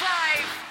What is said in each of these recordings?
Hold,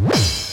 you